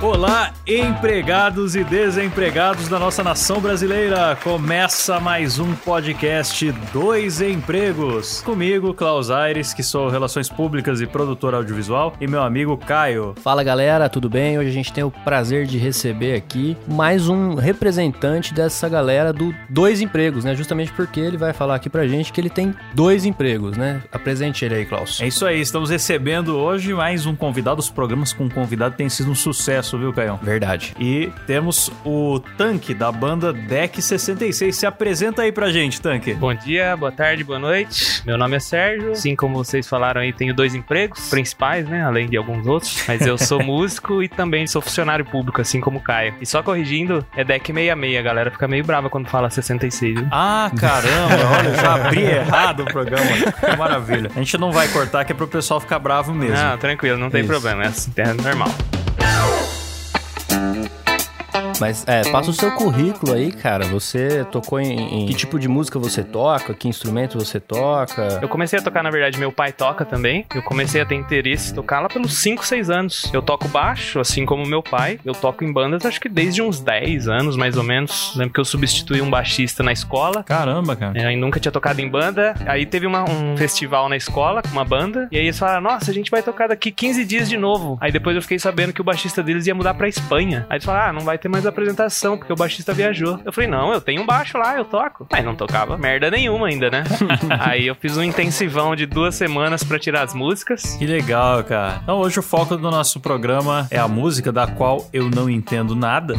Olá, empregados e desempregados da nossa nação brasileira. Começa mais um podcast Dois Empregos. Comigo, Klaus Aires, que sou Relações Públicas e produtor audiovisual, e meu amigo Caio. Fala galera, tudo bem? Hoje a gente tem o prazer de receber aqui mais um representante dessa galera do Dois Empregos, né? Justamente porque ele vai falar aqui pra gente que ele tem dois empregos, né? Apresente ele aí, Klaus. É isso aí, estamos recebendo hoje mais um convidado. Os programas com convidado têm sido um sucesso, viu, Caião? Verdade. E temos o Tanque da banda Deck 66. Se apresenta aí pra gente, Tanque. Bom dia, boa tarde, boa noite. Meu nome é Sérgio. Assim como vocês falaram aí, tenho dois empregos principais, né? Além de alguns outros. Mas eu sou músico e também sou funcionário público, assim como o Caio. E só corrigindo, é Deck 66. A galera fica meio brava quando fala 66, viu? Ah, caramba, olha, já abri errado o programa. Que maravilha. A gente não vai cortar, que é pro pessoal ficar bravo mesmo. Não, tranquilo, não tem Isso. problema. É assim, é normal. Mm-hmm. Mas é, passa o seu currículo aí, cara. Você tocou em, em que tipo de música você toca? Que instrumento você toca? Eu comecei a tocar, na verdade, meu pai toca também. Eu comecei a ter interesse em tocar lá pelos 5, 6 anos. Eu toco baixo, assim como meu pai. Eu toco em bandas, acho que desde uns 10 anos, mais ou menos. Lembro que eu substituí um baixista na escola. Caramba, cara. É, Eu nunca tinha tocado em banda. Aí teve uma- um festival na escola com uma banda. E aí eles falaram: Nossa, a gente vai tocar daqui 15 dias de novo. Aí depois eu fiquei sabendo que o baixista deles ia mudar pra Espanha. Aí eles falaram: Ah, não vai ter mais apresentação, porque o baixista viajou. Eu falei: Não, eu tenho um baixo lá, eu toco. Aí não tocava merda nenhuma ainda, né? aí eu fiz um intensivão de duas semanas pra tirar as músicas. Que legal, cara. Então hoje o foco do nosso programa é a música da qual eu não entendo nada.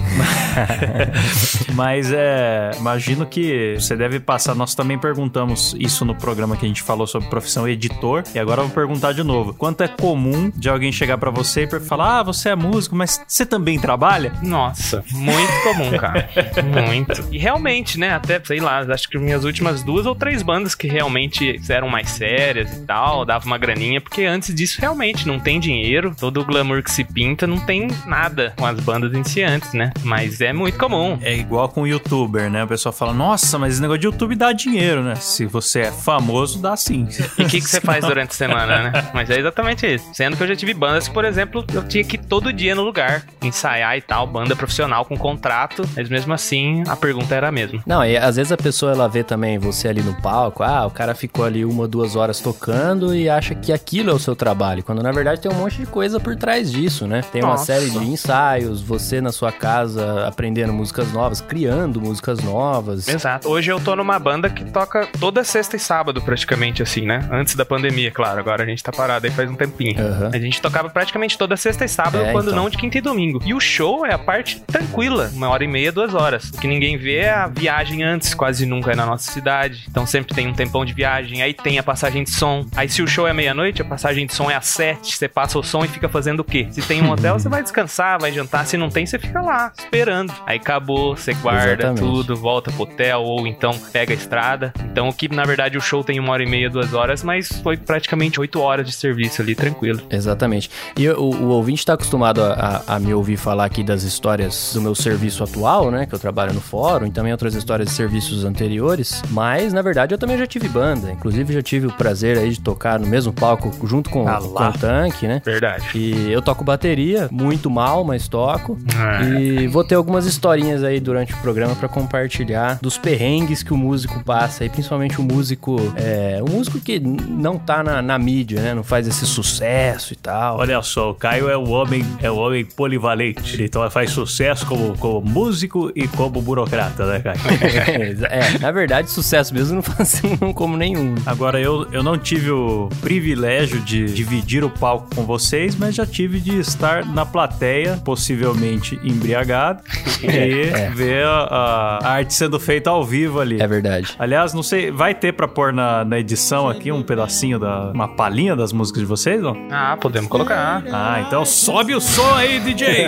Mas é, imagino que você deve passar. Nós também perguntamos isso no programa que a gente falou sobre profissão editor. E agora eu vou perguntar de novo. Quanto é comum de alguém chegar pra você e falar: "Ah, você é músico, mas você também trabalha?" Nossa, muito comum, cara. muito. E realmente, né? Até, sei lá, acho que minhas últimas duas ou três bandas que realmente eram mais sérias e tal, dava uma graninha, porque antes disso realmente não tem dinheiro, todo o glamour que se pinta, não tem nada com as bandas iniciantes, né? Mas é muito comum. É igual com o youtuber, né? O pessoal fala: "Nossa, mas esse negócio de YouTube dá dinheiro, né?" Se você é famoso, dá sim. E o que, que você faz durante a semana, né? Mas é exatamente isso. Sendo que eu já tive bandas que, por exemplo, eu tinha que ir todo dia no lugar, ensaiar e tal, banda profissional com contrato, mas mesmo assim a pergunta era a mesma. Não, e às vezes a pessoa ela vê também você ali no palco, ah, o cara ficou ali uma, duas horas tocando e acha que aquilo é o seu trabalho, quando na verdade tem um monte de coisa por trás disso, né? Tem uma Nossa. série de ensaios, você na sua casa aprendendo músicas novas, criando músicas novas. Exato. Hoje eu tô numa banda que toca toda sexta e sábado, praticamente, assim, né? Antes da pandemia, claro. Agora a gente tá parado aí faz um tempinho. Aham. A gente tocava praticamente toda sexta e sábado, É, quando então. não de quinta e domingo. E o show é a parte tranquila, uma hora e meia, duas horas. O que ninguém vê é a viagem antes, quase nunca é na nossa cidade. Então sempre tem um tempão de viagem, aí tem a passagem de som. Aí se o show é meia-noite, a passagem de som é às sete. Você passa o som e fica fazendo o quê? Se tem um hotel, você vai descansar, vai jantar. Se não tem, você fica lá, esperando. Aí acabou, você guarda Exatamente. tudo, volta pro hotel, ou então pega a estrada. Então o que, na verdade, o show tem uma hora e meia, duas horas, mas foi praticamente oito horas de serviço ali, tranquilo. Exatamente. E o, o ouvinte está acostumado a, a- a me ouvir falar aqui das histórias do meu serviço atual, né? Que eu trabalho no fórum, e também outras histórias de serviços anteriores. Mas, na verdade, eu também já tive banda. Inclusive, já tive o prazer aí de tocar no mesmo palco junto com, Ah com o Tanque, né? Verdade. E eu toco bateria, muito mal, mas toco. Ah. E vou ter algumas historinhas aí durante o programa pra compartilhar dos perrengues que o músico passa, aí principalmente o músico, é, o músico que não tá na, na mídia, né? Não faz esse sucesso e tal. Olha só, o Caio é o homem, é o homem polivalente. Ele então faz sucesso como, como músico e como burocrata, né, cara? é, na verdade, sucesso mesmo não faço como nenhum. Agora, eu, eu não tive o privilégio de dividir o palco com vocês, mas já tive de estar na plateia, possivelmente embriagado, e É. ver a, a arte sendo feita ao vivo ali. É verdade. Aliás, não sei, vai ter pra pôr na, na edição aqui um pedacinho da. uma palhinha das músicas de vocês, não? Ah, podemos colocar. Ah, então sobe o som aí, DJ!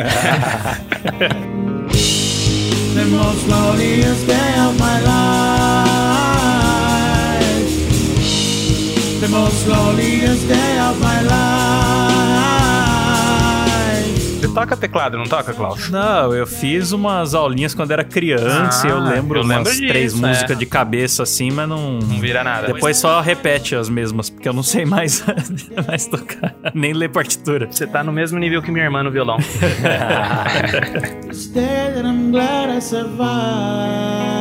The most glorious day of my life. The most glorious day of my life. Toca teclado, não toca, Klaus? Não, eu fiz umas aulinhas quando era criança Ah, e eu lembro eu umas lembro disso, três é. músicas de cabeça assim, mas não. Não vira nada. Depois só repete as mesmas, porque eu não sei mais, mais tocar, nem ler partitura. Você tá no mesmo nível que minha irmã no violão. I'm glad I survived.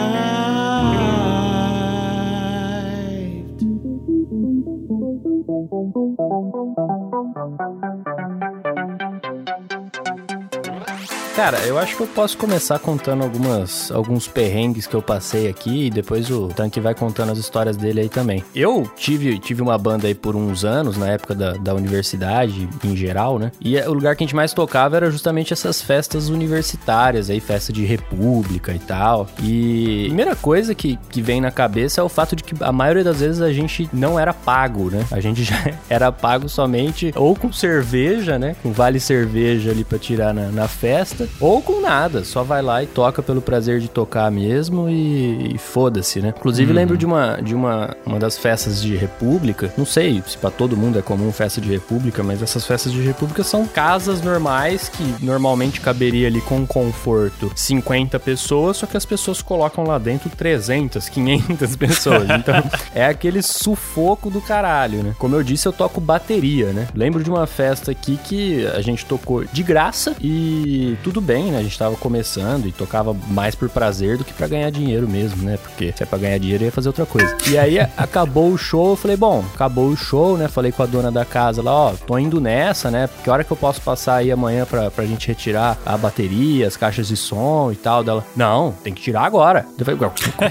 Cara, eu acho que eu posso começar contando algumas, alguns perrengues que eu passei aqui e depois o Tanque vai contando as histórias dele aí também. Eu tive, tive uma banda aí por uns anos, na época da, da universidade em geral, né? E o lugar que a gente mais tocava era justamente essas festas universitárias aí, festa de república e tal. E a primeira coisa que, que vem na cabeça é o fato de que a maioria das vezes a gente não era pago, né? A gente já era pago somente ou com cerveja, né? Com vale cerveja ali pra tirar na, na festa, ou com nada. Só vai lá e toca pelo prazer de tocar mesmo e, e foda-se, né? Inclusive, lembro de uma de uma, uma das festas de república. Não sei se pra todo mundo é comum festa de república, mas essas festas de república são casas normais que normalmente caberia ali com conforto 50 pessoas, só que as pessoas colocam lá dentro 300, 500 pessoas. Então, é aquele sufoco do caralho, né? Como eu disse, eu toco bateria, né? Lembro de uma festa aqui que a gente tocou de graça e tudo bem, né? A gente tava começando e tocava mais por prazer do que pra ganhar dinheiro mesmo, né? Porque se é pra ganhar dinheiro, ia fazer outra coisa. E aí acabou o show, eu falei, bom, acabou o show, né? Falei com a dona da casa lá, ó, tô indo nessa, né? Que hora que eu posso passar aí amanhã pra, pra gente retirar a bateria, as caixas de som e tal dela? Não, tem que tirar agora. Eu falei,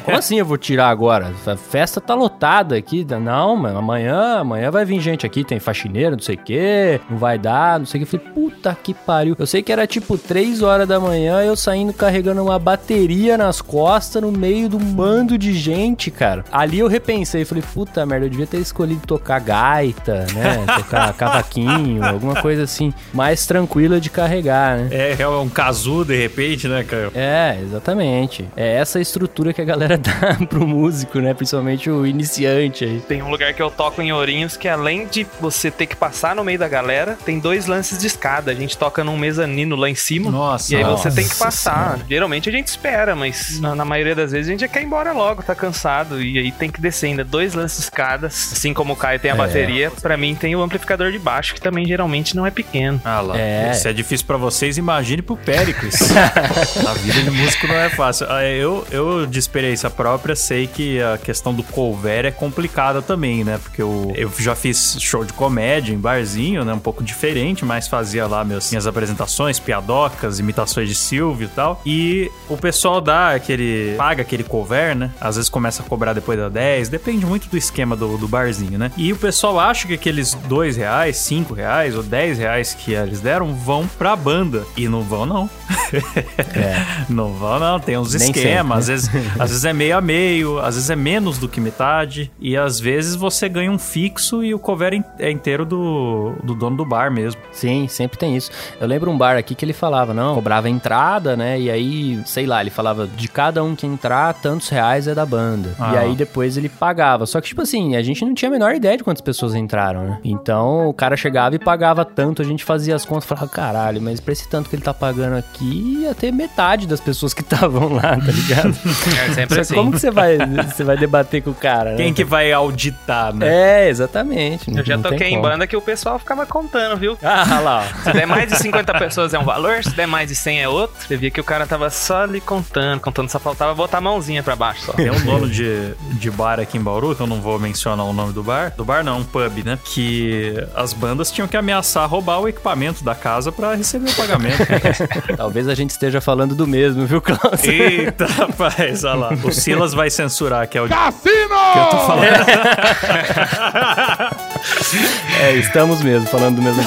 como assim eu vou tirar agora? A festa tá lotada aqui. Não, mano, amanhã, amanhã vai vir gente aqui, tem faxineiro, não sei o quê, não vai dar, não sei o que. Eu falei, puta que pariu. Eu sei que era tipo 3 horas da manhã, eu saindo carregando uma bateria nas costas, no meio de um bando de gente, cara. Ali eu repensei, falei, puta merda, eu devia ter escolhido tocar gaita, né? Tocar cavaquinho, alguma coisa assim, mais tranquila de carregar, né? É, é um casu de repente, né, cara? É, exatamente. É essa estrutura que a galera dá pro músico, né? Principalmente o iniciante aí. Tem um lugar que eu toco em Ourinhos que além de você ter que passar no meio da galera, tem dois lances de escada. A gente toca num mezanino lá em cima. Nossa. E aí você tem que Nossa passar. Senhora. Geralmente a gente espera, mas na, na maioria das vezes a gente já quer ir embora logo, tá cansado. E aí tem que descer ainda dois lances de escadas. Assim como o Caio tem a bateria, pra mim tem o amplificador de baixo, que também geralmente não é pequeno. Ah lá, É. se é difícil pra vocês, imagine pro Péricles. a vida de músico não é fácil. Ah, Eu, eu, de experiência própria, sei que a questão do cover é complicada também, né? Porque eu, eu já fiz show de comédia em barzinho, né? Um pouco diferente, mas fazia lá meus, minhas apresentações, piadocas, imitações de Silvio e tal. E o pessoal dá aquele... paga aquele cover, né? Às vezes começa a cobrar depois da 10, depende muito do esquema do, do barzinho, né? E o pessoal acha que aqueles dois reais, cinco reais ou 10 reais que eles deram vão pra banda. E não vão, não. Não vão, não. Tem uns Nem esquemas. sempre, Às, vezes, às vezes é meio a meio, às vezes é menos do que metade. E às vezes você ganha um fixo e o cover é inteiro do, do dono do bar mesmo. Sim, sempre tem isso. Eu lembro um bar aqui que ele falava, não, cobrava entrada, né? E aí, sei lá, ele falava de cada um que entrar, tantos reais é da banda. Ah. E aí depois ele pagava. Só que, tipo assim, a gente não tinha a menor ideia de quantas pessoas entraram, né? Então o cara chegava e pagava tanto, a gente fazia as contas e falava, caralho, mas pra esse tanto que ele tá pagando aqui, ia ter metade das pessoas que estavam lá, tá ligado? É sempre Só assim. como que você vai, você vai debater com o cara, né? Quem que vai auditar, né? É, exatamente. Eu já não toquei em banda que o pessoal ficava contando, viu? Ah, lá, ó. Se der mais de 50 pessoas é um valor, se der mais e 100 é outro, você via que o cara tava só ali contando, contando, só faltava botar a mãozinha pra baixo só. Tem um dono de, de bar aqui em Bauru, que eu não vou mencionar o nome do bar. Do bar não, um pub, né? Que as bandas tinham que ameaçar roubar o equipamento da casa pra receber o pagamento. Talvez a gente esteja falando do mesmo, viu, Klaus? Eita, rapaz, olha lá. O Silas vai censurar que é o Cassino! que eu tô falando. É, estamos mesmo falando do mesmo.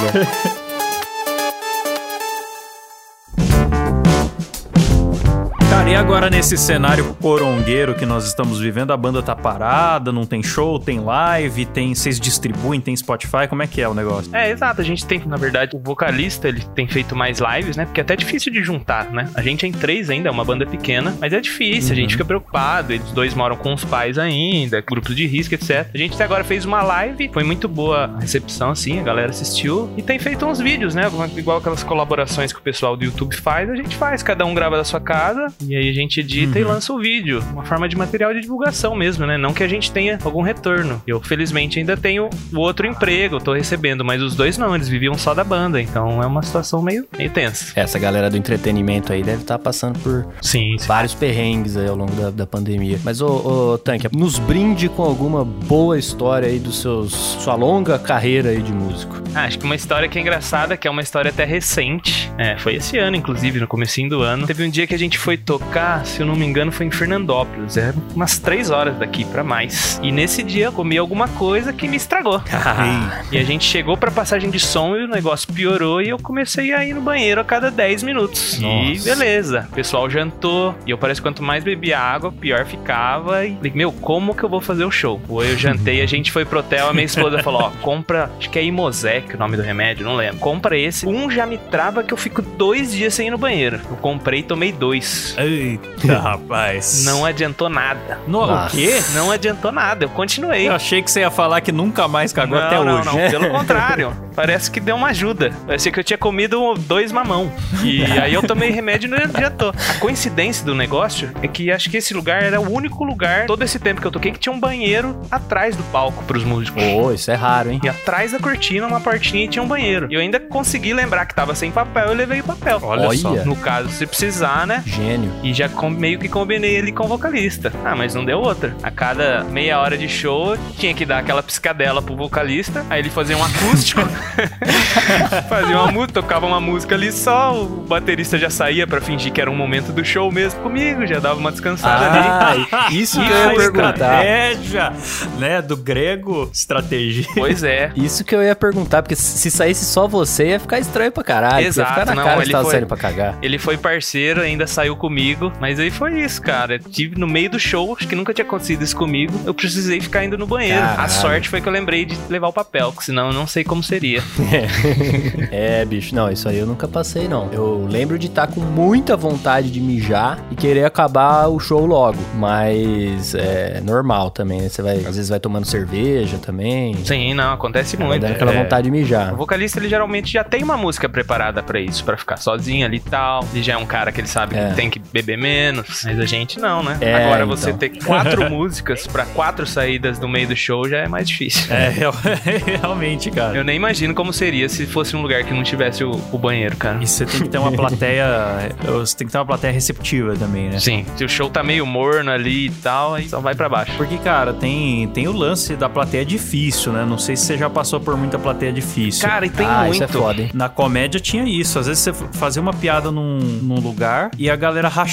E agora nesse cenário corongueiro que nós estamos vivendo, a banda tá parada, não tem show, tem live, tem vocês distribuem, tem Spotify, como é que é o negócio? É, exato. A gente tem, na verdade, o vocalista, ele tem feito mais lives, né? Porque é até difícil de juntar, né? A gente é em três ainda, é uma banda pequena, mas é difícil, a gente fica preocupado. Eles dois moram com os pais ainda, grupos de risco, etc. A gente até agora fez uma live, foi muito boa a recepção, assim, a galera assistiu. E tem feito uns vídeos, né? Igual aquelas colaborações que o pessoal do YouTube faz, a gente faz. Cada um grava da sua casa, e aí a gente edita e lança o vídeo. Uma forma de material de divulgação mesmo, né? Não que a gente tenha algum retorno. Eu, felizmente, ainda tenho o outro emprego, tô recebendo, mas os dois não, eles viviam só da banda, então é uma situação meio, meio tensa. Essa galera do entretenimento aí deve estar passando por Sim, vários perrengues aí ao longo da, da pandemia. Mas, ô, ô Tanque, nos brinde com alguma boa história aí dos seus... sua longa carreira aí de músico. Ah, acho que uma história que é engraçada, que é uma história até recente. É, foi esse ano, inclusive, no comecinho do ano. Teve um dia que a gente foi tocar, se eu não me engano, foi em Fernandópolis. É umas três horas daqui pra mais. E nesse dia eu comi alguma coisa que me estragou. e a gente chegou pra passagem de som e o negócio piorou e eu comecei a ir no banheiro a cada 10 minutos. E Nossa. beleza. O pessoal jantou. E eu parece que quanto mais bebia água, pior ficava. E falei, meu, como que eu vou fazer o show? Pô, eu jantei, a gente foi pro hotel, a minha esposa falou, ó, compra, acho que é Imosec o nome do remédio, não lembro. Compra esse. Um já me trava que eu fico dois dias sem ir no banheiro. Eu comprei e tomei dois. Eita, rapaz. Não adiantou nada. No, o quê? Não adiantou nada, eu continuei. Eu achei que você ia falar que nunca mais cagou não, até não, hoje. Não, pelo contrário. Parece que deu uma ajuda. Parecia que eu tinha comido dois mamão. E aí eu tomei remédio e não adiantou. A coincidência do negócio é que acho que esse lugar era o único lugar, todo esse tempo que eu toquei, que tinha um banheiro atrás do palco pros músicos. Pô, isso é raro, hein? E atrás da cortina, uma portinha e tinha um banheiro. E eu ainda consegui lembrar que tava sem papel, eu levei o papel. Olha, Olha. só. No caso, se precisar, né? Gênio. E já com- meio que combinei ele com o vocalista. Ah, mas não deu outra. A cada meia hora de show, tinha que dar aquela piscadela pro vocalista. Aí ele fazia um acústico. fazia uma música, tocava uma música ali só. O baterista já saía pra fingir que era um momento do show mesmo comigo. Já dava uma descansada ali. Ah, isso que eu ia perguntar. estratégia, né? Do grego, estratégia. Pois é. Isso que eu ia perguntar, porque se saísse só você, ia ficar estranho pra caralho. Exato, ia ficar na não, cara ele tava foi- saindo pra cagar. Ele foi parceiro, ainda saiu comigo. Mas aí foi isso, cara. Tive no meio do show, acho que nunca tinha acontecido isso comigo. Eu precisei ficar indo no banheiro. A Caralho. sorte foi que eu lembrei de levar o papel, que senão eu não sei como seria. É, bicho, não, isso aí eu nunca passei, não. Eu lembro de estar com muita vontade de mijar e querer acabar o show logo. Mas é normal também, né? Você vai, às vezes vai tomando cerveja também. Sim, não, acontece muito. dando aquela É, vontade de mijar. O vocalista, ele geralmente já tem uma música preparada pra isso, pra ficar sozinho ali e tal. Ele já é um cara que ele sabe É. que tem que beber menos, mas a gente não, né? É, Agora então. você ter quatro músicas pra quatro saídas no meio do show já é mais difícil. É, real- realmente, cara. Eu nem imagino como seria se fosse um lugar que não tivesse o, o banheiro, cara. E você tem que ter uma plateia. Você tem que ter uma plateia receptiva também, né? Sim, se o show tá meio morno ali e tal, aí só vai pra baixo. Porque, cara, tem, tem o lance da plateia difícil, né? Não sei se você já passou por muita plateia difícil. Cara, e tem ah, muito. isso é foda, hein? Na comédia tinha isso. Às vezes você fazia uma piada num, num lugar e a galera rachava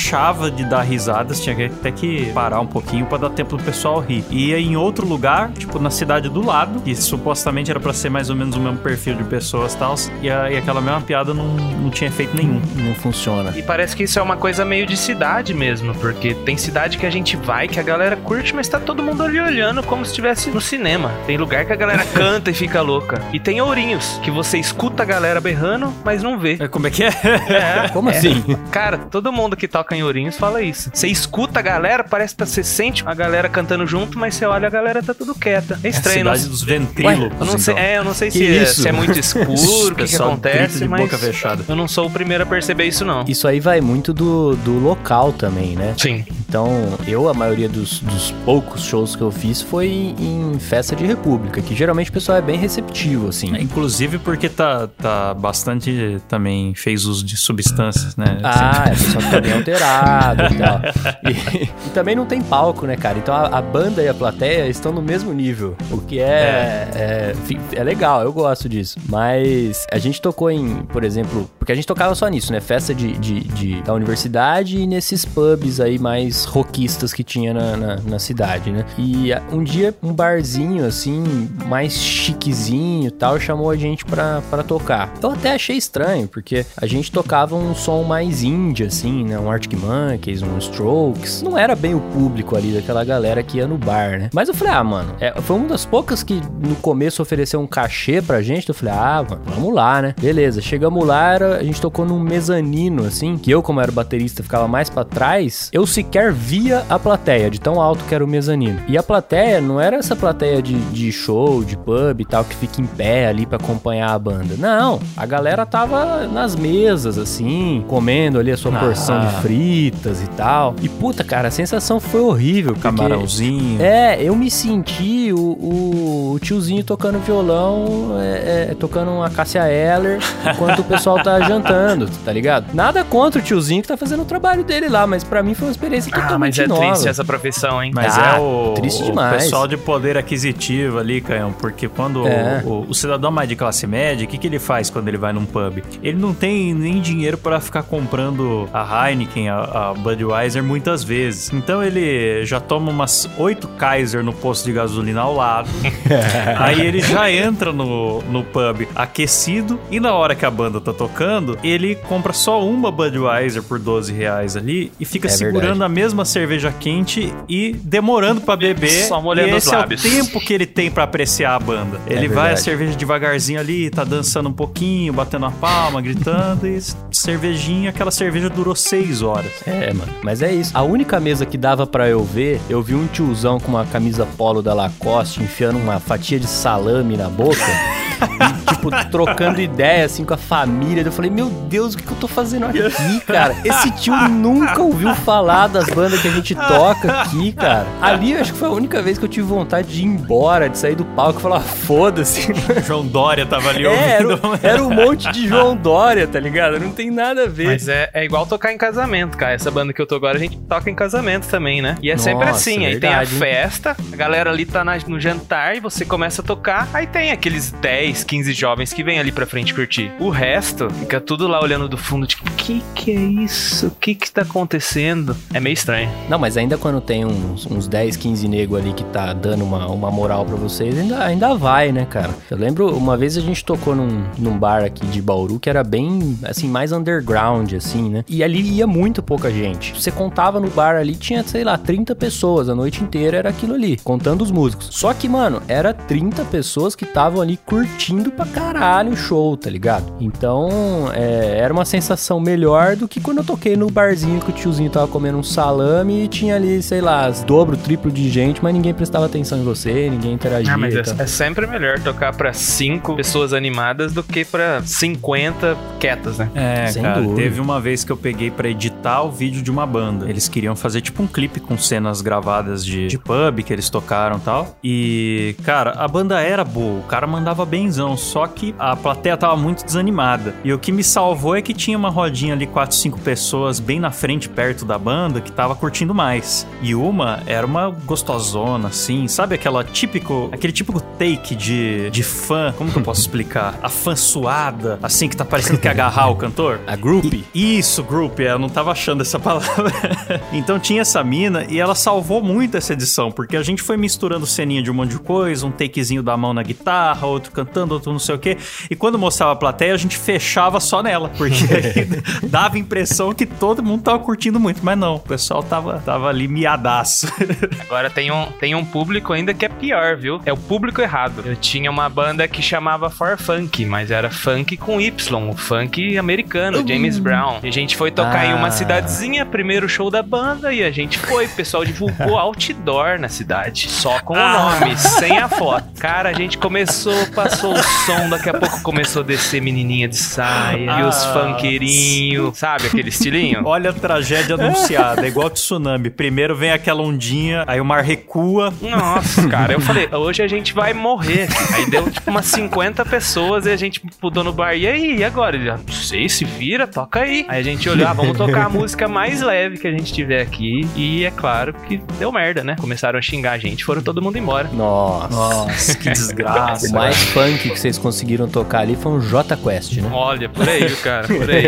de dar risadas. Tinha que até que parar um pouquinho pra dar tempo do pessoal rir. E em outro lugar, tipo na cidade do lado, que supostamente era pra ser mais ou menos o mesmo perfil de pessoas e tal, e, a- e aquela mesma piada não, não tinha efeito nenhum. Não funciona. E parece que isso é uma coisa meio de cidade mesmo, porque tem cidade que a gente vai que a galera curte, mas tá todo mundo ali olhando como se estivesse no cinema. Tem lugar que a galera canta e fica louca. E tem ourinhos, que você escuta a galera berrando, mas não vê. É, Como é que é? É, Como é. assim? Cara, todo mundo que toca em Ourinhos fala isso. Você escuta a galera, parece que você sente a galera cantando junto, mas você olha a galera tá tudo quieta. É É a estranho, não cidade dos ventrílocos. eu não sei, então. é, eu não sei se, é, se é muito escuro, o que, que acontece, mas boca fechada. eu não sou o primeiro a perceber isso, não. Isso aí vai muito do, do local também, né? Sim. Então, eu, a maioria dos, dos poucos shows que eu fiz foi em, em festa de república, que geralmente o pessoal é bem receptivo, assim. É, Inclusive porque tá, tá bastante também fez uso de substâncias, né? Ah, é, o pessoal fica e tal. E, e também não tem palco, né, cara? Então a, a banda e a plateia estão no mesmo nível, o que é, é, fi- é legal, eu gosto disso. Mas a gente tocou em, por exemplo, porque a gente tocava só nisso, né? Festa de, de, de- da universidade e nesses pubs aí mais rockistas que tinha na, na, na cidade, né? E a- um dia um barzinho assim, mais chiquezinho e tal, chamou a gente pra, pra tocar. Eu até achei estranho, porque a gente tocava um som mais indie, assim, né? Um Arctic Monkeys, um Strokes. Não era bem o público ali daquela galera que ia no bar, né? Mas eu falei, ah, mano, é, foi uma das poucas que no começo ofereceu um cachê pra gente. Eu falei, ah, mano, vamos lá, né? Beleza, chegamos lá, era- a gente tocou num mezanino, assim, que eu, como era baterista, ficava mais pra trás. Eu sequer via a plateia, de tão alto que era o mezanino. E a plateia não era essa plateia de, de show, de pub e tal, que fica em pé ali pra acompanhar a banda. Não, a galera tava nas mesas, assim, comendo ali a sua Ah. porção de fritas e tal. E puta, cara, a sensação foi horrível. Camarãozinho. é, eu me senti o, o- o tiozinho tocando violão, é, é, tocando uma Cássia Eller, enquanto o pessoal tá jantando, tá ligado? Nada contra o tiozinho que tá fazendo o trabalho dele lá, mas pra mim foi uma experiência Ah, totalmente mas é nova. triste essa profissão, hein? Mas Ah, é o, triste o demais. pessoal de poder aquisitivo ali, Canhão, porque quando É. o, o- o cidadão mais de classe média, o que, que ele faz quando ele vai num pub? Ele não tem nem dinheiro pra ficar comprando a Heineken, a, a Budweiser muitas vezes. Então ele já toma umas oito Kaiser no posto de gasolina ao lado. Aí ele já entra no, no pub aquecido e na hora que a banda tá tocando, ele compra só uma Budweiser por 12 reais ali e fica É segurando verdade. a mesma cerveja quente e demorando pra beber. Só molhando e os esse lábios. é o tempo que ele tem pra apreciar a banda. Ele vai a cerveja devagarzinho ali, tá dançando um pouquinho, batendo a palma, gritando e cervejinha, aquela cerveja durou seis horas. É, mano, mas é isso. A única mesa que dava pra eu ver, eu vi um tiozão com uma camisa polo da Lacoste enfiando uma fatia de salame na boca e, tipo, trocando ideia assim com a família. Eu falei, meu Deus, o que, que eu tô fazendo aqui, cara? Esse tio nunca ouviu falar das bandas que a gente toca aqui, cara. Ali eu acho que foi a única vez que eu tive vontade de ir embora, de sair do palco e falar, foda-se. João Dória tava ali É, era, ouvindo. era um monte de João Dória, tá ligado? Não tem nada a ver. Mas é, é igual tocar em casamento, cara. Essa banda que eu tô agora, a gente toca em casamento também, né? E é sempre Nossa, assim. Aí tem a verdade, festa, a galera ali tá na- no jantar e você começa a tocar. Aí tem aqueles 10, 15 jovens que vêm ali pra frente curtir. O resto fica tudo lá olhando do fundo, tipo, que que é isso? O que que tá acontecendo? É meio estranho. Não, mas ainda quando tem uns, uns 10, 15 nego ali que tá dando uma, uma moral pra vocês, ainda, ainda vai, né, cara? Eu lembro, uma vez a gente tocou num, num bar aqui de Bauru que era bem, assim, mais underground, assim, né? E ali ia muito pouca gente. Você contava no bar ali, tinha, sei lá, 30 pessoas, a noite inteira era aquilo ali, contando os músicos. Só que, mano, era 30 pessoas que estavam ali curtindo pra caralho o show, tá ligado? Então, é, era uma sensação melhor do que quando eu toquei no barzinho que o tiozinho tava comendo um salame e tinha ali, sei lá, dobro, triplo de gente, mas ninguém prestava atenção em você, ninguém interagia. Ah, mas é, é sempre melhor tocar pra 5 pessoas animadas do que pra 50 quietas, né? É, Sem cara, dúvida. teve uma vez que eu peguei pra editar o vídeo de uma banda. Eles queriam fazer tipo um clipe com cenas gravadas de, de pub que eles tocaram e tal. E, cara, a banda era boa, o cara mandava benzão, só que a plateia tava muito desanimada. E o que me salvou é que tinha uma rodinha ali, quatro, cinco pessoas bem na frente, perto da banda, que tava curtindo mais. E uma era uma gostosona, assim, sabe aquela típico, aquele típico take de, de fã, como que eu posso explicar? A fã suada, assim, que tá parecendo que agarrar o cantor. A group? Isso, group, é, eu não tava achando essa palavra. então tinha essa mina e ela salvou muito essa edição, porque a gente foi misturando ceninha de um monte de coisa, um takezinho da mão na guitarra, outro cantando, outro não sei o quê. E quando mostrava a plateia, a gente fechava só nela, porque aí dava a impressão que todo mundo tava curtindo muito, mas não, o pessoal tava, tava ali miadaço. Agora tem um, tem um público ainda que é pior, viu? É o público errado. Eu tinha uma banda que chamava For Funk, mas era funk com Y, o funk americano, James Brown. E a gente foi tocar em uma Ah. Cidadezinha, primeiro show da banda, e a gente foi. O pessoal divulgou outdoor na cidade, só com o nome, sem a foto. Cara, a gente começou, passou o som, daqui a pouco começou a descer menininha de saia e os Ah, funkeirinhos, sabe aquele estilinho? Olha a tragédia anunciada, é igual tsunami. Primeiro vem aquela ondinha, aí o mar recua. Nossa, cara, eu falei, hoje a gente vai morrer. Aí deu tipo umas 50 pessoas e a gente pudou no bar. E aí, e agora? Ele já, não sei, se vira, toca aí. Aí a gente olhou, ah, vamos tocar a música mais leve que a gente tiver aqui. E é claro que deu merda, né? Começaram a xingar a gente, foram todo mundo embora. Nossa. Nossa, que desgraça. O mais funk que vocês conseguiram tocar ali foi um J Quest, né? Olha, por aí, cara, por aí.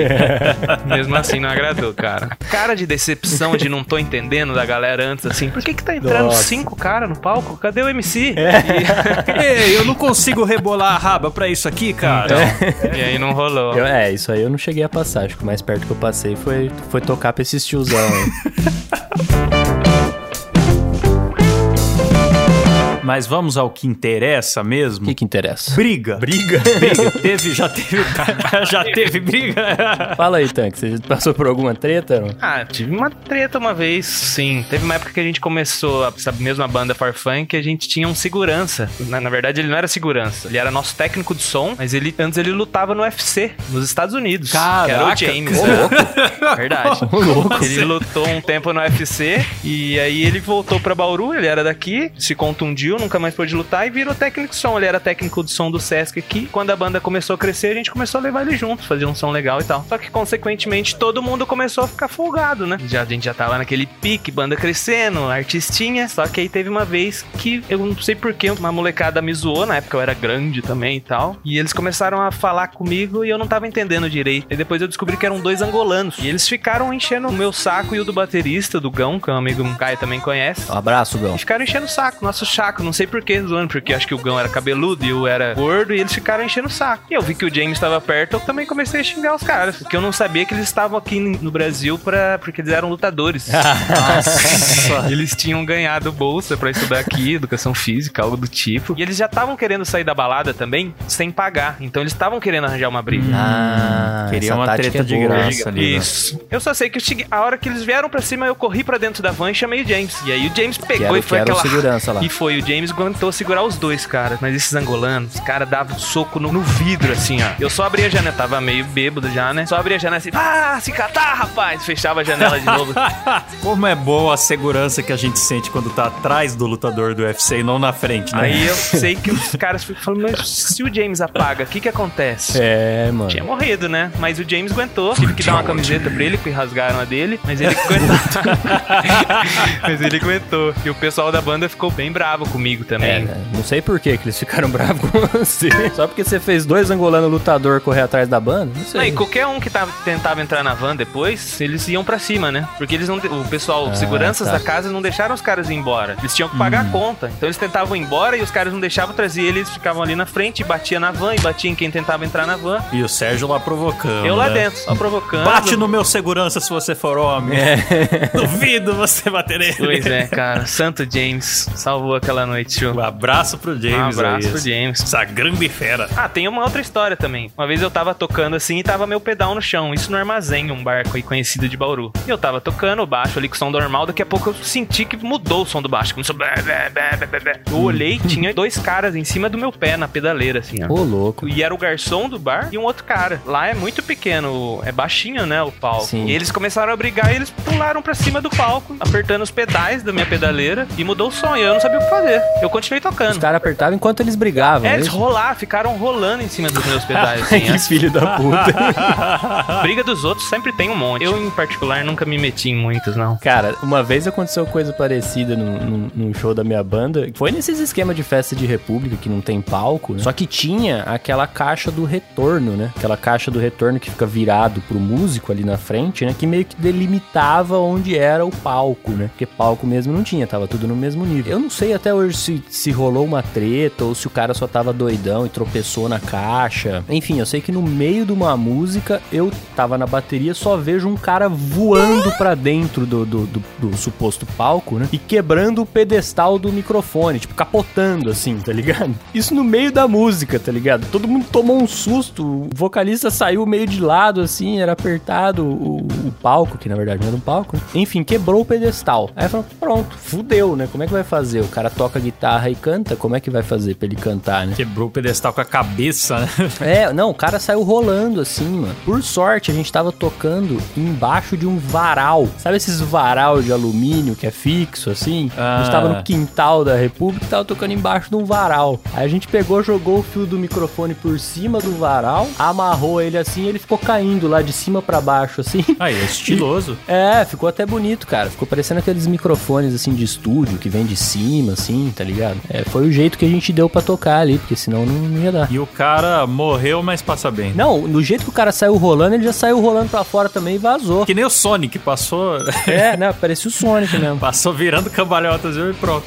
Mesmo assim, não agradou, cara. Cara de decepção de não tô entendendo da galera antes, assim. Por que que tá entrando Nossa. cinco caras no palco? Cadê o MC? Ei, eu não consigo rebolar a raba pra isso aqui, cara. E, e aí não rolou. Eu- é, isso aí eu não cheguei a passar. Acho que o mais perto que eu passei foi, foi tocar pra esses tiozão aí. Mas vamos ao que interessa O mesmo. que que interessa? Briga. Briga? Briga. Teve, já teve, já teve briga. Fala aí, Tanque, você já passou por alguma treta? Não? Ah, tive uma treta uma vez, sim. Teve uma época que a gente começou, a- essa mesma banda Farfunk, que a gente tinha um segurança. Na, na verdade, ele não era segurança. Ele era nosso técnico de som, mas ele antes ele lutava no UFC, nos Estados Unidos. Que era o Caraca, James. ô, né? Verdade. louco. Ele lutou um tempo no UFC e aí ele voltou pra Bauru, ele era daqui, se contundiu, nunca mais pôde lutar e virou técnico de som. Ele era técnico de som do Sesc aqui. Quando a banda começou a crescer, a gente começou a levar ele junto, fazer um som legal e tal. Só que, consequentemente, todo mundo começou a ficar folgado, né? Já, a gente já tava naquele pique, banda crescendo, artistinha. Só que aí teve uma vez que eu não sei porquê, uma molecada me zoou, na época eu era grande também e tal. E eles começaram a falar comigo e eu não tava entendendo direito. E depois eu descobri que eram dois angolanos. E eles ficaram enchendo o meu saco e o do baterista, do Gão, que é um amigo um Caio também conhece. Um abraço, Gão. E ficaram enchendo o saco, nosso saco. Não sei porquê, zoando, porque acho que o Gão era cabeludo e eu era gordo, e eles ficaram enchendo o saco. E eu vi que o James estava perto, eu também comecei a xingar os caras. Porque eu não sabia que eles estavam aqui no Brasil pra, porque eles eram lutadores. Nossa. Eles tinham ganhado bolsa pra estudar aqui, educação física, algo do tipo. E eles já estavam querendo sair da balada também, sem pagar. Então eles estavam querendo arranjar uma briga. Ah, Queria uma treta é de graça ali. né? Isso. Eu só sei que eu cheguei- a hora que eles vieram pra cima, eu corri pra dentro da van e chamei o James. E aí o James pegou era, e foi aquela. segurança lá. E foi, o James aguentou segurar os dois, cara. Mas esses angolanos, os caras davam soco no, no vidro, assim, ó. Eu só abri a janela, tava meio bêbado já, né? Só abri a janela assim, ah, se catar, rapaz! Fechava a janela de novo. Como é boa a segurança que a gente sente quando tá atrás do lutador do UFC e não na frente, né? Aí eu sei que os caras ficam falando, mas se o James apaga, o que que acontece? É, mano. Tinha morrido, né? Mas o James aguentou. Tive que dar uma camiseta pra ele, que rasgaram a dele. Mas ele aguentou. mas ele aguentou. E o pessoal da banda ficou bem bravo comigo É, também. né? não sei por que que eles ficaram bravos com você. Só porque você fez dois angolanos lutador correr atrás da banda? Não Não, sei. e qualquer um que tava, tentava entrar na van depois, eles iam pra cima, né? Porque eles não. O pessoal, Ah, seguranças tá. da casa não deixaram os caras ir embora. Eles tinham que pagar a conta. Então eles tentavam ir embora e os caras não deixavam trazer eles, ficavam ali na frente, e batia na van e batia em quem tentava entrar na van. E o Sérgio lá provocando. Eu lá né? dentro, só provocando. Bate no meu segurança se você for homem. Duvido você bater nele. Pois é, cara. Santo James salvou aquela noite, tio. Um abraço pro James Um abraço aí. pro James. Essa grande fera. Ah, tem uma outra história também. Uma vez eu tava tocando assim e tava meu pedal no chão. Isso no armazém, um barco aí conhecido de Bauru. E eu tava tocando o baixo ali com o som normal. Daqui a pouco eu senti que mudou o som do baixo. Começou. Eu olhei tinha dois caras em cima do meu pé na pedaleira, assim. Ô, louco. E era o garçom do bar e um outro cara. Lá é muito pequeno, é baixinho, né, o palco. Sim. E eles começaram a brigar e eles pularam pra cima do palco, apertando os pedais da minha pedaleira e mudou o som. E eu não sabia o que fazer. Eu continuei Os tocando. caras apertavam enquanto eles brigavam. É, é eles rolaram, ficaram rolando em cima dos meus pedais. Assim, que é. filho da puta. Briga dos outros sempre tem um monte. Eu, em particular, nunca me meti em muitos, não. Cara, uma vez aconteceu coisa parecida num, num- num show da minha banda. Foi nesses esquema de festa de república que não tem palco, né? Só que tinha aquela caixa do retorno, né? Aquela caixa do retorno que fica virado pro músico ali na frente, né? Que meio que delimitava onde era o palco, né? Porque palco mesmo não tinha, tava tudo no mesmo nível. Eu não sei até hoje se, se rolou uma treta ou se o cara só tava doidão e tropeçou na caixa. Enfim, eu sei que no meio de uma música eu tava na bateria, só vejo um cara voando pra dentro do, do, do- do suposto palco, né? E quebrando o pedestal do microfone, tipo, capotando assim, tá ligado? Isso no meio da música, tá ligado? Todo mundo tomou um susto, o vocalista saiu meio de lado, assim, era apertado o, o palco, que na verdade não era um palco, né? Enfim, quebrou o pedestal. Aí falou, pronto, fudeu, né? Como é que vai fazer? O cara toca guitarra e canta, como é que vai fazer pra ele cantar, né? Quebrou o pedestal com a cabeça, né? É, não, o cara saiu rolando assim, mano. Por sorte, a gente tava tocando embaixo de um varal. Sabe esses varal de alumínio que é fixo, assim? A gente Ah. tava no quintal da República e tava tocando embaixo de um varal. Aí a gente pegou, jogou o fio do microfone por cima do varal, amarrou ele assim e ele ficou caindo lá de cima pra baixo, assim. Aí, é estiloso. É, ficou até bonito, cara. Ficou parecendo aqueles microfones, assim, de estúdio, que vem de cima, assim, tá ligado? É, foi o jeito que a gente deu pra tocar ali, porque senão não, não ia dar. E o cara morreu, mas passa bem. Não, do jeito que o cara saiu rolando, ele já saiu rolando pra fora também e vazou. Que nem o Sonic, passou, É, né? Parecia o Sonic mesmo. passou virando cambalhotas e pronto.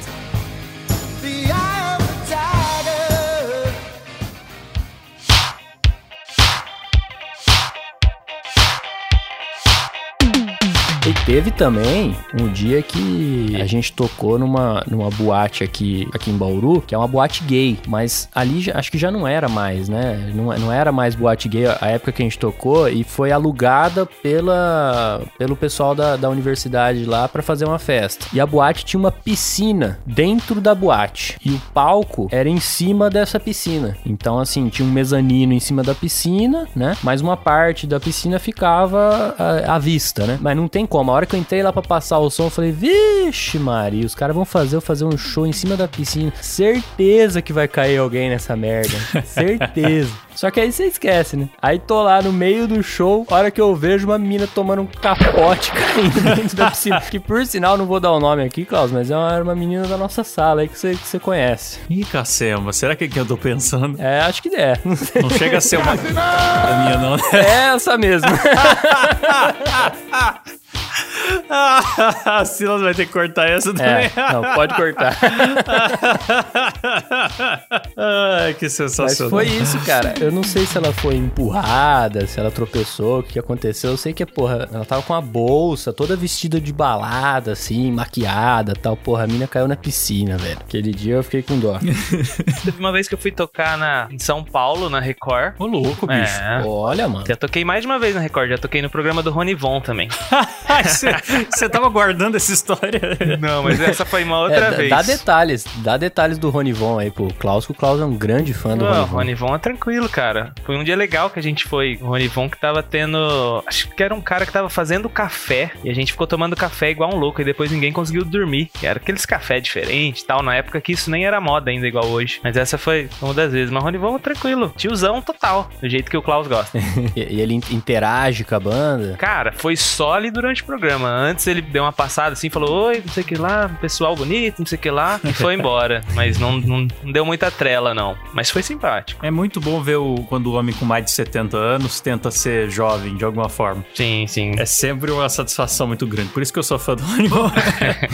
Teve também um dia que a gente tocou numa, numa boate aqui, aqui em Bauru, que é uma boate gay, mas ali já- acho que já não era mais, né? Não, não era mais boate gay a época que a gente tocou e foi alugada pela, pelo pessoal da, da universidade lá pra fazer uma festa. E a boate tinha uma piscina dentro da boate e o palco era em cima dessa piscina. Então, assim, tinha um mezanino em cima da piscina, né? Mas uma parte da piscina ficava à, à vista, né? Mas não tem como. A hora que eu entrei lá pra passar o som, eu falei, vixe, Maria, os caras vão fazer eu fazer um show em cima da piscina. Certeza que vai cair alguém nessa merda. Certeza. Só que aí você esquece, né? Aí tô lá no meio do show, hora que eu vejo uma mina tomando um capote caindo dentro da piscina. Que por sinal, não vou dar o nome aqui, Klaus, mas é uma, era uma menina da nossa sala aí que você, que você conhece. Ih, cacema, será que é que eu tô pensando? É, acho que é. Não chega a ser uma... a minha, não. É essa mesmo. a Silas vai ter que cortar essa também. É, não, pode cortar. Ai, que Mas sensacional. foi isso, cara. Eu não sei se ela foi empurrada, se ela tropeçou, o que aconteceu. Eu sei que, porra, ela tava com a bolsa toda vestida de balada, assim, maquiada tal. Porra, a mina caiu na piscina, velho. Aquele dia eu fiquei com dó. Teve uma vez que eu fui tocar na, em São Paulo, na Record. Ô, louco, bicho. É. Olha, mano. Já toquei mais de uma vez na Record, já toquei no programa do Rony Von também. Você tava guardando essa história? Não, mas essa foi uma outra É, vez. dá detalhes, dá detalhes do Rony Von aí pro Klaus, que o Klaus é um grande fã do Pô, Rony o Von. Rony Von é tranquilo, cara. Foi um dia legal que a gente foi. O Rony Von que tava tendo. Acho que era um cara que tava fazendo café. E a gente ficou tomando café igual um louco. E depois ninguém conseguiu dormir. E era aqueles café diferentes e tal. Na época que isso nem era moda ainda, igual hoje. Mas essa foi uma das vezes. Mas o Rony Von, tranquilo. Tiozão total. Do jeito que o Klaus gosta. E, ele in- interage com a banda. Cara, foi só ali durante o programa. Antes ele deu uma passada assim, falou: Oi, não sei o que lá, pessoal bonito, não sei o que lá. E foi embora. Mas não, não, não deu muita trela, não. Mas foi simpático. É muito bom ver o, quando o homem com mais de 70 anos tenta ser jovem de alguma forma. Sim, sim. É sempre uma satisfação muito grande. Por isso que eu sou fã do Animal.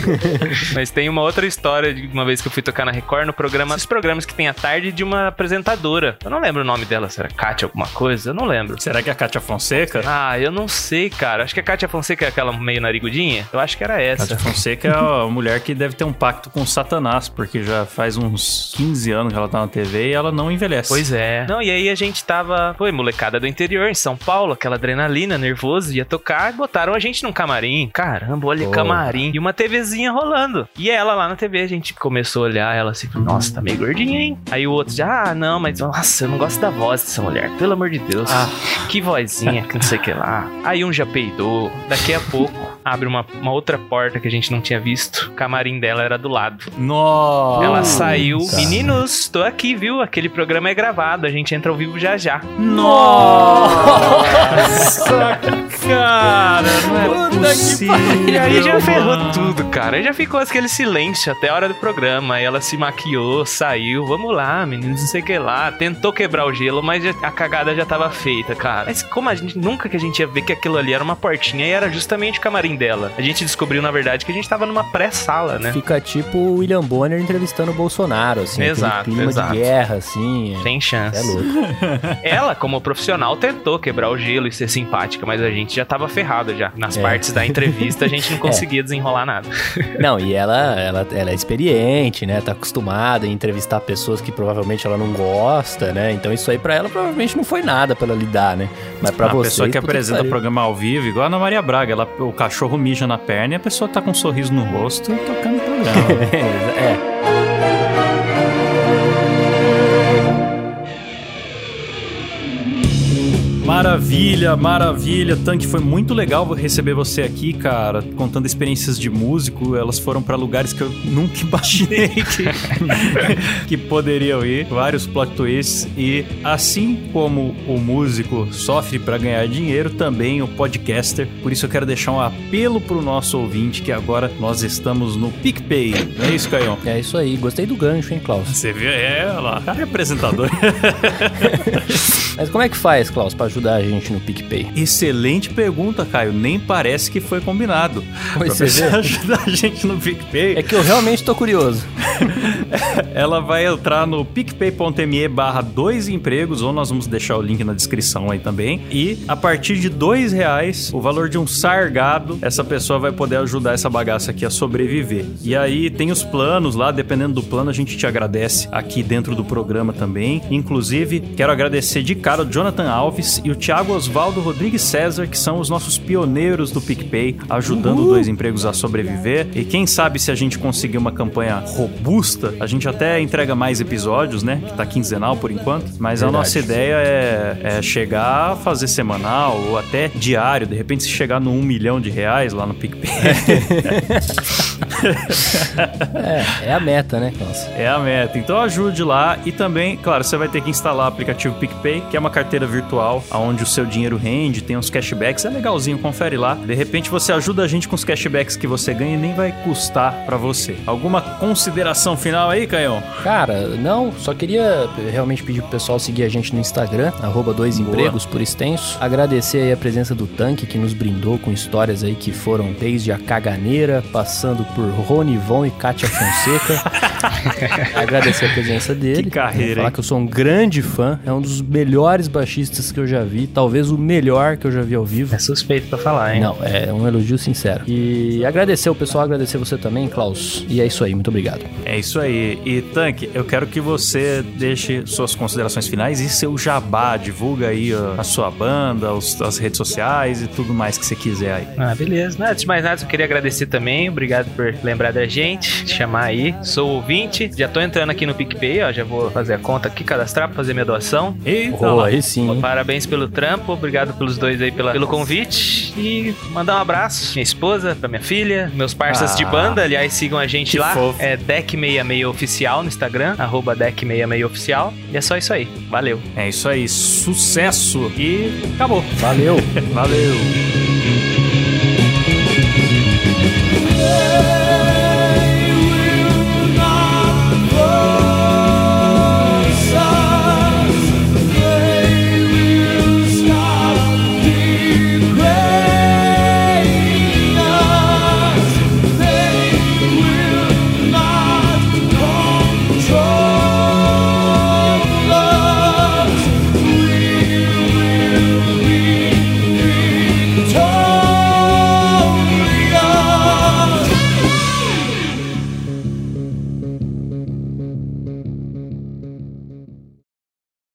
Mas tem uma outra história de uma vez que eu fui tocar na Record no programa, esses programas que tem à tarde de uma apresentadora. Eu não lembro o nome dela, será Kátia alguma coisa? Eu não lembro. Será que é a Kátia Fonseca? Ah, eu não sei, cara. Acho que a Kátia Fonseca é aquela meio narigudinha. Eu acho que era essa. Kátia Fonseca é a mulher que deve ter um pacto com o Satanás, porque já faz uns 15 anos que ela tá na TV e ela não envelhece. Pois é. Não, e aí a gente tava, foi, molecada do interior, em São Paulo, aquela adrenalina, nervoso, ia tocar, botaram a gente num camarim. Caramba, olha Pô. camarim. E uma TVzinha rolando. E ela lá na TV, a gente começou a olhar, ela assim, nossa, tá meio gordinha, hein? Aí o outro já, ah, não, mas nossa, eu não gosto da voz dessa mulher, pelo amor de Deus. Ah. Que vozinha, que não sei o que lá. Aí um já peidou. Daqui a pouco, abre uma, uma outra porta que a gente não tinha visto. O camarim dela era do lado. Nossa! Ela saiu. Meninos, tô aqui, viu? Aquele programa é gravado. A gente entra ao vivo já já. Nossa! cara, não é Puta que possível. E aí já ferrou mano. tudo, cara. Aí já ficou aquele silêncio até a hora do programa. Aí ela se maquiou, saiu. Vamos lá, meninos, não sei o que lá. Tentou quebrar o gelo, mas a cagada já tava feita, cara. Mas como a gente nunca que a gente ia ver que aquilo ali era uma portinha e era justamente o camarim dela. A gente descobriu, na verdade, que a gente tava numa pré-sala, né? Fica tipo o William Bonner entrevistando o Bolsonaro, assim. Exato, clima exato. de guerra, assim. É, Sem chance. é louco. Ela, como profissional, tentou quebrar o gelo e ser simpática, mas a gente já tava ferrado já. Nas É. partes da entrevista, a gente não É. conseguia desenrolar nada. Não, e ela, ela, ela é experiente, né? Tá acostumada em entrevistar pessoas que provavelmente ela não gosta, né? Então isso aí pra ela provavelmente não foi nada pra ela lidar, né? Mas pra a você. pessoa que apresenta pariu. programa ao vivo, igual a Ana Maria Braga, ela, o cachorro mija na perna e a pessoa tá com um sorriso no rosto e tocando o programa. é. Maravilha, maravilha. Tanque, foi muito legal receber você aqui, cara, contando experiências de músico. Elas foram pra lugares que eu nunca imaginei que, que poderiam ir. Vários plot twists. E assim como o músico sofre pra ganhar dinheiro, também o podcaster. Por isso eu quero deixar um apelo pro nosso ouvinte que agora nós estamos no PicPay. Não é isso, Caio? É isso aí. Gostei do gancho, hein, Klaus? Você viu? É, olha lá. Cara, é apresentador. Mas como é que faz, Klaus, pra ajudar a gente no PicPay? Excelente pergunta, Caio. Nem parece que foi combinado. Pois pra você vê. ajudar a gente no PicPay, É que eu realmente tô curioso. ela vai entrar no picpay.me barra dois empregos, ou nós vamos deixar o link na descrição aí também. E a partir de dois reais, o valor de um sargado, essa pessoa vai poder ajudar essa bagaça aqui a sobreviver. E aí tem os planos lá, dependendo do plano, a gente te agradece aqui dentro do programa também. Inclusive, quero agradecer de cara o Jonathan Alves e o Thiago Osvaldo Rodrigues César, que são os nossos pioneiros do PicPay, ajudando dois empregos a sobreviver. E quem sabe se a gente conseguir uma campanha robusta, a gente até entrega mais episódios, né? Que tá quinzenal por enquanto. Mas a Verdade. nossa ideia é, é chegar a fazer semanal ou até diário. De repente, se chegar no um milhão de reais lá no PicPay. É, é a meta, né, Klaus? É a meta. Então ajude lá e também, claro, você vai ter que instalar o aplicativo PicPay, que é uma carteira virtual onde o seu dinheiro rende, tem uns cashbacks, é legalzinho, confere lá. De repente você ajuda a gente com os cashbacks que você ganha e nem vai custar pra você. Alguma consideração final aí, Canhão? Cara, não, só queria realmente pedir pro pessoal seguir a gente no Instagram, arroba dois Boa. empregos por extenso. Agradecer aí a presença do Tanque, que nos brindou com histórias aí que foram desde a caganeira, passando por Rony Von e Kátia Fonseca. Agradecer a presença dele. Que carreira, Falar hein? que eu sou um grande fã, é um dos melhores baixistas que eu já vi, talvez o melhor que eu já vi ao vivo. É suspeito pra falar, hein? Não, é um elogio sincero. E agradecer o pessoal, agradecer você também, Klaus. E é isso aí, muito obrigado. É isso aí. E Tanque, eu quero que você deixe suas considerações finais e seu jabá. Divulga aí a sua banda, os- as redes sociais e tudo mais que você quiser aí. Ah, beleza. Não, antes de mais nada, eu queria agradecer também. Obrigado por lembrar da gente, chamar aí. Sou ouvinte. Já tô entrando aqui no PicPay, ó. Já vou fazer a conta aqui, cadastrar pra fazer minha doação. Eita, Oh, aí sim. Parabéns pelo trampo, obrigado pelos dois aí pela- pelo convite. E mandar um abraço, minha esposa, pra minha filha, meus parceiros Ah, de banda, aliás, sigam a gente lá. fofo. É Deck66 Oficial no Instagram, arroba Deck66 Oficial. E é só isso aí. Valeu. É isso aí. Sucesso. E acabou. Valeu! Valeu.